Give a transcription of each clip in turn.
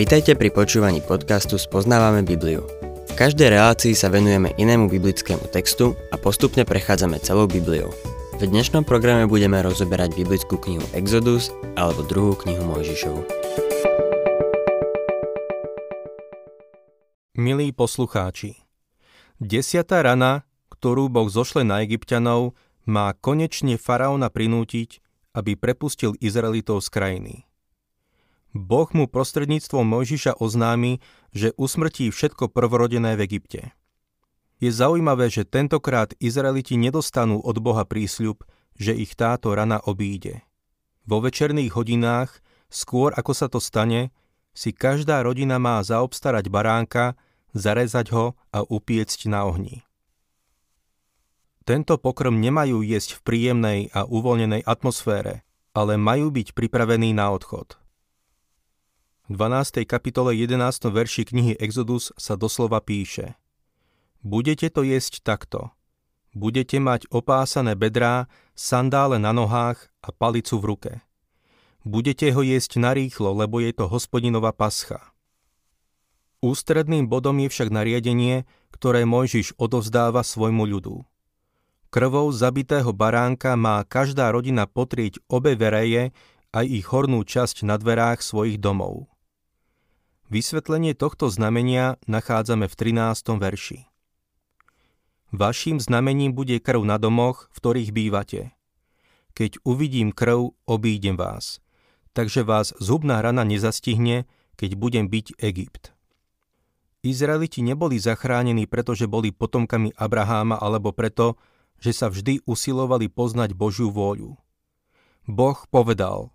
Vitajte pri počúvaní podcastu Spoznávame Bibliu. V každej relácii sa venujeme inému biblickému textu a postupne prechádzame celou Bibliou. V dnešnom programe budeme rozoberať biblickú knihu Exodus alebo druhú knihu Mojžišovu. Milí poslucháči, desiatá rana, ktorú Boh zošle na Egyptianov, má konečne faraóna prinútiť, aby prepustil Izraelitov z krajiny. Boh mu prostredníctvom Mojžiša oznámi, že usmrtí všetko prvorodené v Egypte. Je zaujímavé, že tentokrát Izraeliti nedostanú od Boha prísľub, že ich táto rana obíde. Vo večerných hodinách, skôr ako sa to stane, si každá rodina má zaobstarať baránka, zarezať ho a upiecť na ohni. Tento pokrm nemajú jesť v príjemnej a uvoľnenej atmosfére, ale majú byť pripravení na odchod. V 12. kapitole 11. verši knihy Exodus sa doslova píše Budete to jesť takto. Budete mať opásané bedrá, sandále na nohách a palicu v ruke. Budete ho jesť narýchlo, lebo je to hospodinová pascha. Ústredným bodom je však nariadenie, ktoré Mojžiš odovzdáva svojmu ľudu. Krvou zabitého baránka má každá rodina potrieť obe vereje aj ich hornú časť na dverách svojich domov. Vysvetlenie tohto znamenia nachádzame v 13. verši. Vaším znamením bude krv na domoch, v ktorých bývate. Keď uvidím krv, obídem vás. Takže vás zubná rana nezastihne, keď budem byť Egypt. Izraeliti neboli zachránení, pretože boli potomkami Abraháma alebo preto, že sa vždy usilovali poznať Božiu vôľu. Boh povedal,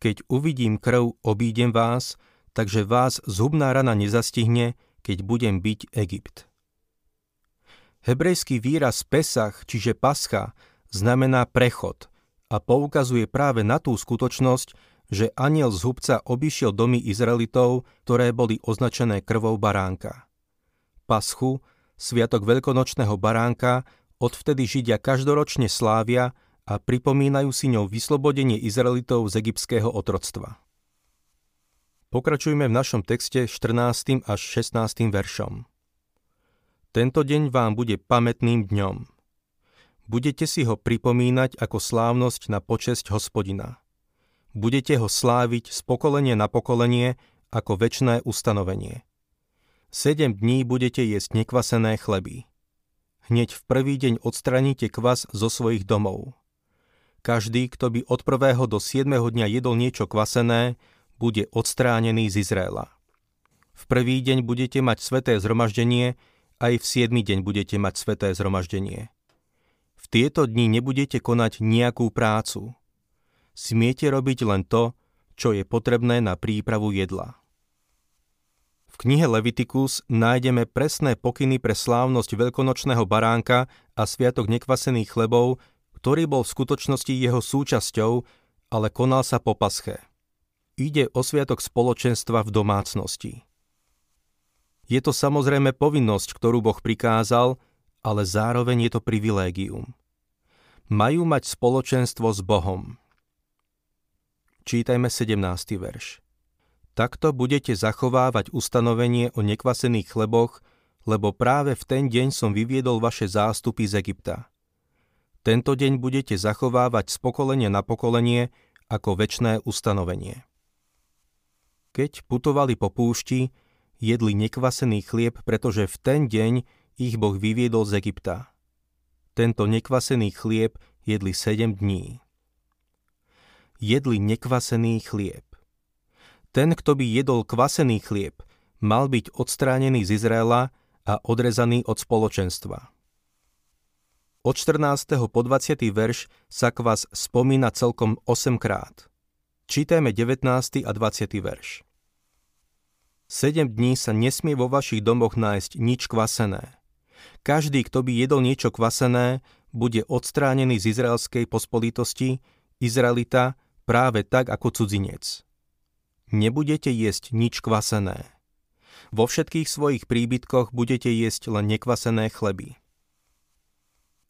keď uvidím krv, obídem vás, takže vás zhubná rana nezastihne, keď budem byť Egypt. Hebrejský výraz Pesach, čiže Pascha, znamená prechod a poukazuje práve na tú skutočnosť, že aniel z hubca obišiel domy Izraelitov, ktoré boli označené krvou baránka. Paschu, sviatok veľkonočného baránka, Odvtedy Židia každoročne slávia a pripomínajú si ňou vyslobodenie Izraelitov z egyptského otroctva. Pokračujme v našom texte 14. až 16. veršom. Tento deň vám bude pamätným dňom. Budete si ho pripomínať ako slávnosť na počesť hospodina. Budete ho sláviť z pokolenia na pokolenie ako väčné ustanovenie. Sedem dní budete jesť nekvasené chleby hneď v prvý deň odstraníte kvas zo svojich domov. Každý, kto by od prvého do siedmeho dňa jedol niečo kvasené, bude odstránený z Izraela. V prvý deň budete mať sveté zhromaždenie, aj v siedmy deň budete mať sveté zhromaždenie. V tieto dni nebudete konať nejakú prácu. Smiete robiť len to, čo je potrebné na prípravu jedla knihe Levitikus nájdeme presné pokyny pre slávnosť veľkonočného baránka a sviatok nekvasených chlebov, ktorý bol v skutočnosti jeho súčasťou, ale konal sa po pasche. Ide o sviatok spoločenstva v domácnosti. Je to samozrejme povinnosť, ktorú Boh prikázal, ale zároveň je to privilégium. Majú mať spoločenstvo s Bohom. Čítajme 17. verš. Takto budete zachovávať ustanovenie o nekvasených chleboch, lebo práve v ten deň som vyviedol vaše zástupy z Egypta. Tento deň budete zachovávať z pokolenia na pokolenie ako väčné ustanovenie. Keď putovali po púšti, jedli nekvasený chlieb, pretože v ten deň ich Boh vyviedol z Egypta. Tento nekvasený chlieb jedli sedem dní. Jedli nekvasený chlieb. Ten, kto by jedol kvasený chlieb, mal byť odstránený z Izraela a odrezaný od spoločenstva. Od 14. po 20. verš sa kvas spomína celkom 8 krát. Čítajme 19. a 20. verš. Sedem dní sa nesmie vo vašich domoch nájsť nič kvasené. Každý, kto by jedol niečo kvasené, bude odstránený z izraelskej pospolitosti, Izraelita, práve tak ako cudzinec nebudete jesť nič kvasené. Vo všetkých svojich príbytkoch budete jesť len nekvasené chleby.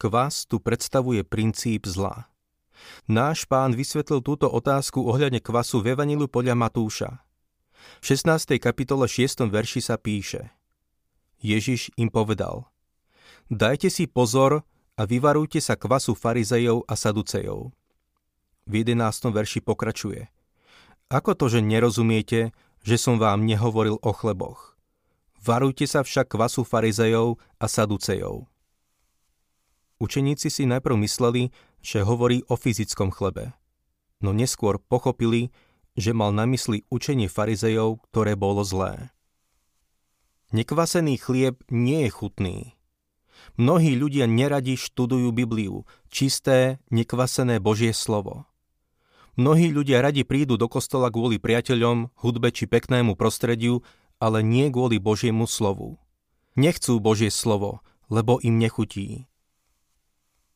Kvas tu predstavuje princíp zla. Náš pán vysvetlil túto otázku ohľadne kvasu v Evanilu podľa Matúša. V 16. kapitole 6. verši sa píše Ježiš im povedal Dajte si pozor a vyvarujte sa kvasu farizejov a saducejov. V 11. verši pokračuje Ako to, že nerozumiete, že som vám nehovoril o chleboch? Varujte sa však kvasu farizejov a saducejov. Učeníci si najprv mysleli, že hovorí o fyzickom chlebe, no neskôr pochopili, že mal na mysli učenie farizejov, ktoré bolo zlé. Nekvasený chlieb nie je chutný. Mnohí ľudia neradi študujú Bibliu, čisté, nekvasené Božie slovo. Mnohí ľudia radi prídu do kostola kvôli priateľom, hudbe či peknému prostrediu, ale nie kvôli Božiemu slovu. Nechcú Božie slovo, lebo im nechutí.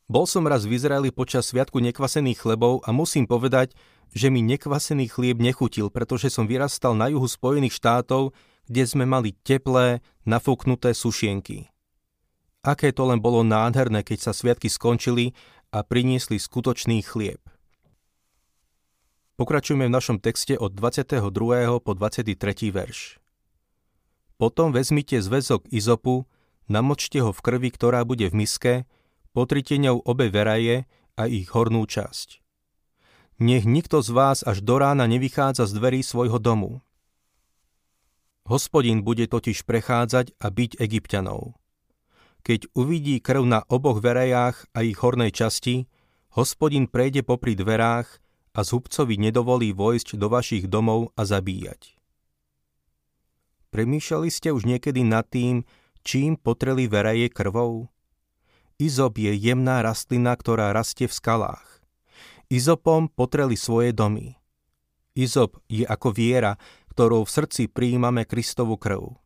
Bol som raz v Izraeli počas sviatku nekvasených chlebov a musím povedať, že mi nekvasený chlieb nechutil, pretože som vyrastal na juhu Spojených štátov, kde sme mali teplé, nafúknuté sušienky. Aké to len bolo nádherné, keď sa sviatky skončili a priniesli skutočný chlieb. Pokračujeme v našom texte od 22. po 23. verš. Potom vezmite zväzok izopu, namočte ho v krvi, ktorá bude v miske, potrite ňou obe veraje a ich hornú časť. Nech nikto z vás až do rána nevychádza z dverí svojho domu. Hospodin bude totiž prechádzať a byť egyptianov. Keď uvidí krv na oboch verejách a ich hornej časti, hospodin prejde popri dverách a zhubcovi nedovolí vojsť do vašich domov a zabíjať. Premýšľali ste už niekedy nad tým, čím potreli veraje krvou? Izop je jemná rastlina, ktorá rastie v skalách. Izopom potreli svoje domy. Izop je ako viera, ktorou v srdci prijímame Kristovu krv.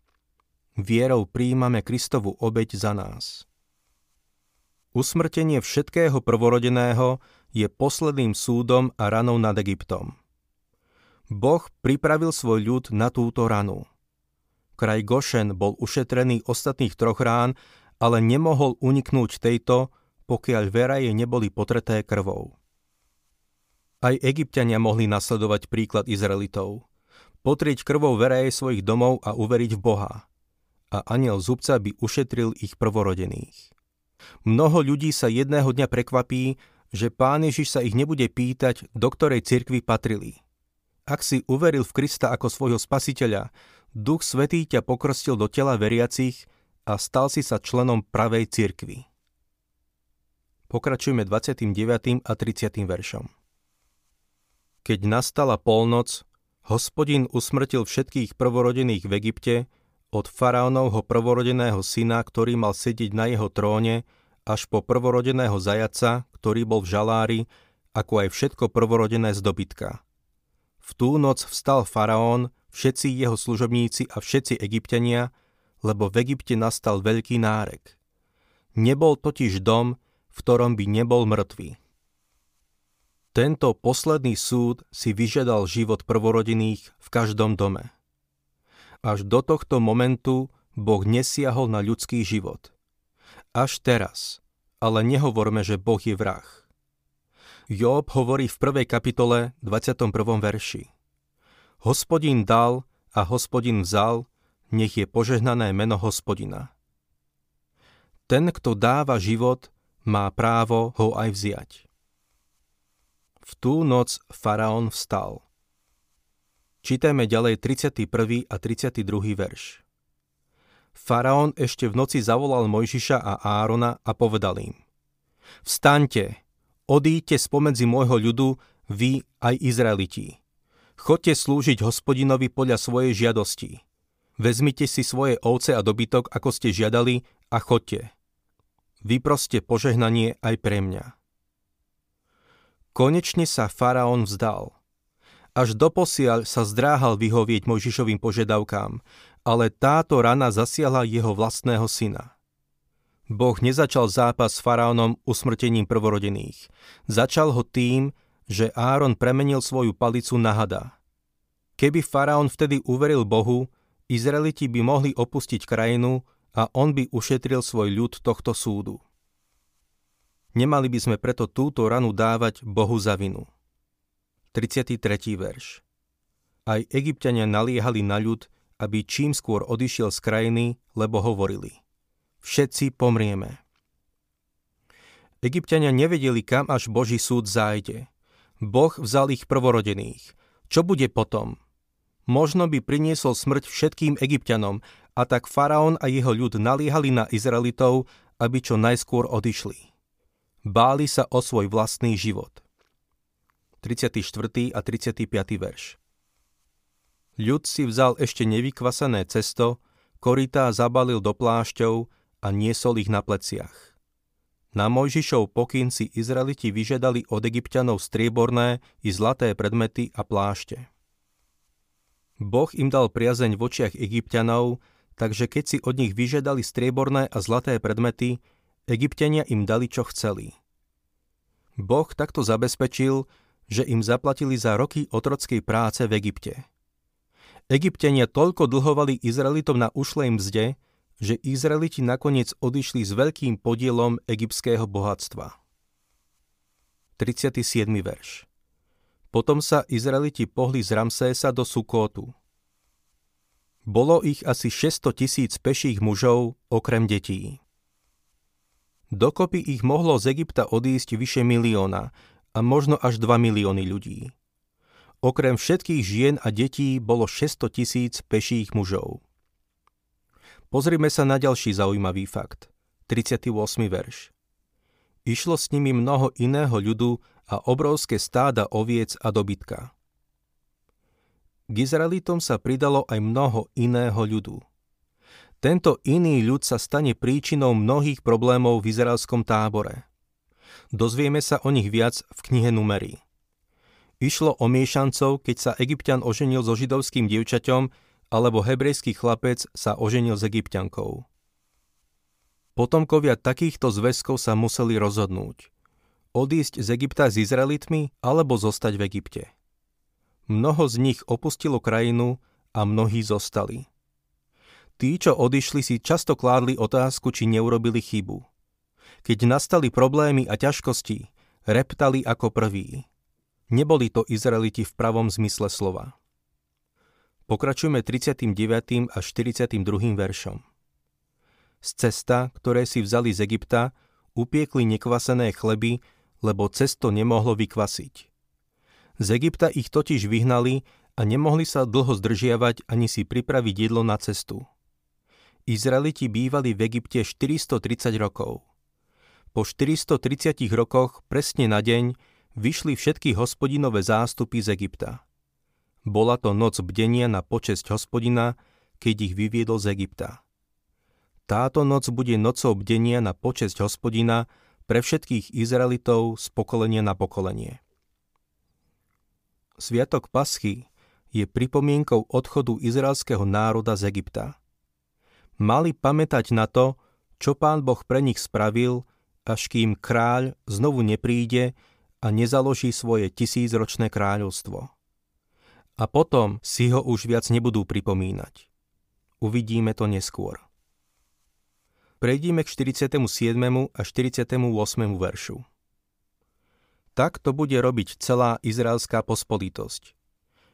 Vierou prijímame Kristovu obeď za nás. Usmrtenie všetkého prvorodeného je posledným súdom a ranou nad Egyptom. Boh pripravil svoj ľud na túto ranu. Kraj Gošen bol ušetrený ostatných troch rán ale nemohol uniknúť tejto, pokiaľ veraje neboli potreté krvou. Aj egyptiania mohli nasledovať príklad Izraelitov. Potrieť krvou veraje svojich domov a uveriť v Boha. A aniel zubca by ušetril ich prvorodených. Mnoho ľudí sa jedného dňa prekvapí, že pán Ježiš sa ich nebude pýtať, do ktorej cirkvi patrili. Ak si uveril v Krista ako svojho spasiteľa, Duch Svetý ťa pokrstil do tela veriacich a stal si sa členom pravej cirkvy. Pokračujeme 29. a 30. veršom. Keď nastala polnoc, hospodin usmrtil všetkých prvorodených v Egypte, od faraónovho prvorodeného syna, ktorý mal sedieť na jeho tróne, až po prvorodeného zajaca, ktorý bol v žalári, ako aj všetko prvorodené z dobytka. V tú noc vstal faraón, všetci jeho služobníci a všetci egyptiania lebo v Egypte nastal veľký nárek. Nebol totiž dom, v ktorom by nebol mŕtvy. Tento posledný súd si vyžiadal život prvorodených v každom dome. Až do tohto momentu Boh nesiahol na ľudský život. Až teraz, ale nehovorme, že Boh je vrah. Job hovorí v prvej kapitole 21. verši. Hospodin dal a hospodin vzal, nech je požehnané meno hospodina. Ten, kto dáva život, má právo ho aj vziať. V tú noc faraón vstal. Čítajme ďalej 31. a 32. verš. Faraón ešte v noci zavolal Mojžiša a Árona a povedal im Vstaňte, odíďte spomedzi môjho ľudu, vy aj Izraeliti. Chodte slúžiť hospodinovi podľa svojej žiadosti. Vezmite si svoje ovce a dobytok, ako ste žiadali, a chodte. Vyproste požehnanie aj pre mňa. Konečne sa faraón vzdal. Až doposiaľ sa zdráhal vyhovieť Mojžišovým požiadavkám, ale táto rana zasiahla jeho vlastného syna. Boh nezačal zápas s faraónom usmrtením prvorodených. Začal ho tým, že Áron premenil svoju palicu na hada. Keby faraón vtedy uveril Bohu, Izraeliti by mohli opustiť krajinu a on by ušetril svoj ľud tohto súdu. Nemali by sme preto túto ranu dávať Bohu za vinu. 33. verš Aj egyptiania naliehali na ľud, aby čím skôr odišiel z krajiny, lebo hovorili Všetci pomrieme. Egyptiania nevedeli, kam až Boží súd zájde. Boh vzal ich prvorodených. Čo bude potom? Možno by priniesol smrť všetkým egyptianom a tak faraón a jeho ľud naliehali na Izraelitov, aby čo najskôr odišli. Báli sa o svoj vlastný život. 34. a 35. verš Ľud si vzal ešte nevykvasané cesto, korytá zabalil do plášťov a niesol ich na pleciach. Na Mojžišov pokyn si Izraeliti vyžiadali od egyptianov strieborné i zlaté predmety a plášte. Boh im dal priazeň v očiach egyptianov, takže keď si od nich vyžiadali strieborné a zlaté predmety, egyptiania im dali čo chceli. Boh takto zabezpečil, že im zaplatili za roky otrockej práce v Egypte. Egyptiania toľko dlhovali Izraelitom na ušlej mzde, že Izraeliti nakoniec odišli s veľkým podielom egyptského bohatstva. 37. verš Potom sa Izraeliti pohli z Ramsésa do Sukótu. Bolo ich asi 600 tisíc peších mužov, okrem detí. Dokopy ich mohlo z Egypta odísť vyše milióna a možno až 2 milióny ľudí. Okrem všetkých žien a detí bolo 600 tisíc peších mužov. Pozrime sa na ďalší zaujímavý fakt. 38. verš. Išlo s nimi mnoho iného ľudu a obrovské stáda oviec a dobytka. K Izraelitom sa pridalo aj mnoho iného ľudu. Tento iný ľud sa stane príčinou mnohých problémov v izraelskom tábore. Dozvieme sa o nich viac v knihe Numery. Išlo o miešancov, keď sa egyptian oženil so židovským dievčaťom, alebo hebrejský chlapec sa oženil s egyptiankou. Potomkovia takýchto zväzkov sa museli rozhodnúť. Odísť z Egypta s Izraelitmi alebo zostať v Egypte. Mnoho z nich opustilo krajinu a mnohí zostali. Tí, čo odišli, si často kládli otázku, či neurobili chybu. Keď nastali problémy a ťažkosti, reptali ako prví. Neboli to Izraeliti v pravom zmysle slova. Pokračujeme 39. a 42. veršom. Z cesta, ktoré si vzali z Egypta, upiekli nekvasené chleby, lebo cesto nemohlo vykvasiť. Z Egypta ich totiž vyhnali a nemohli sa dlho zdržiavať ani si pripraviť jedlo na cestu. Izraeliti bývali v Egypte 430 rokov. Po 430 rokoch, presne na deň, vyšli všetky hospodinové zástupy z Egypta. Bola to noc bdenia na počesť hospodina, keď ich vyviedol z Egypta. Táto noc bude nocou bdenia na počesť hospodina pre všetkých Izraelitov z pokolenia na pokolenie. Sviatok Paschy je pripomienkou odchodu izraelského národa z Egypta. Mali pamätať na to, čo pán Boh pre nich spravil, až kým kráľ znovu nepríde a nezaloží svoje tisícročné kráľovstvo. A potom si ho už viac nebudú pripomínať. Uvidíme to neskôr. Prejdime k 47. a 48. veršu. Tak to bude robiť celá izraelská pospolitosť.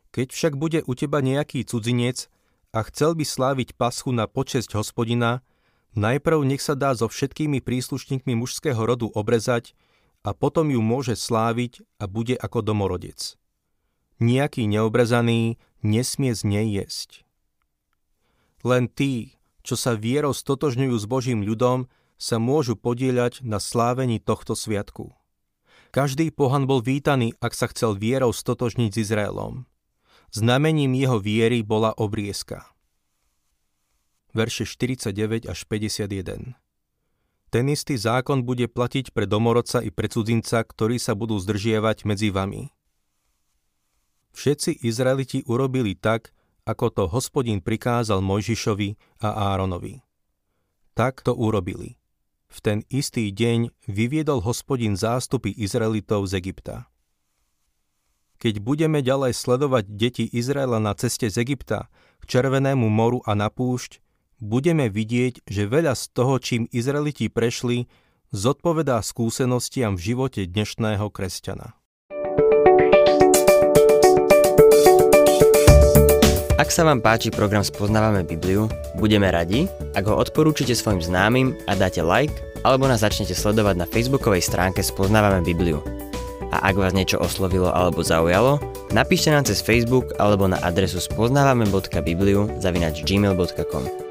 Keď však bude u teba nejaký cudzinec a chcel by sláviť paschu na počesť hospodina, najprv nech sa dá so všetkými príslušníkmi mužského rodu obrezať a potom ju môže sláviť a bude ako domorodec. Nijaký neobrezaný nesmie z nej jesť. Len tí, čo sa vierou stotožňujú s Božím ľudom, sa môžu podieľať na slávení tohto sviatku. Každý pohan bol vítaný, ak sa chcel vierou stotožniť s Izraelom. Znamením jeho viery bola obriezka. Verše 49 až 51 Ten istý zákon bude platiť pre domorodca i pre cudzinca, ktorí sa budú zdržiavať medzi vami. Všetci Izraeliti urobili tak, ako to hospodin prikázal Mojžišovi a Áronovi. Tak to urobili. V ten istý deň vyviedol hospodin zástupy Izraelitov z Egypta. Keď budeme ďalej sledovať deti Izraela na ceste z Egypta k Červenému moru a na púšť, budeme vidieť, že veľa z toho, čím Izraeliti prešli, zodpovedá skúsenostiam v živote dnešného kresťana. Ak sa vám páči program Spoznávame Bibliu, budeme radi, ak ho odporúčite svojim známym a dáte like, alebo nás začnete sledovať na facebookovej stránke Spoznávame Bibliu. A ak vás niečo oslovilo alebo zaujalo, napíšte nám cez Facebook alebo na adresu spoznávame.bibliu zavinač gmail.com.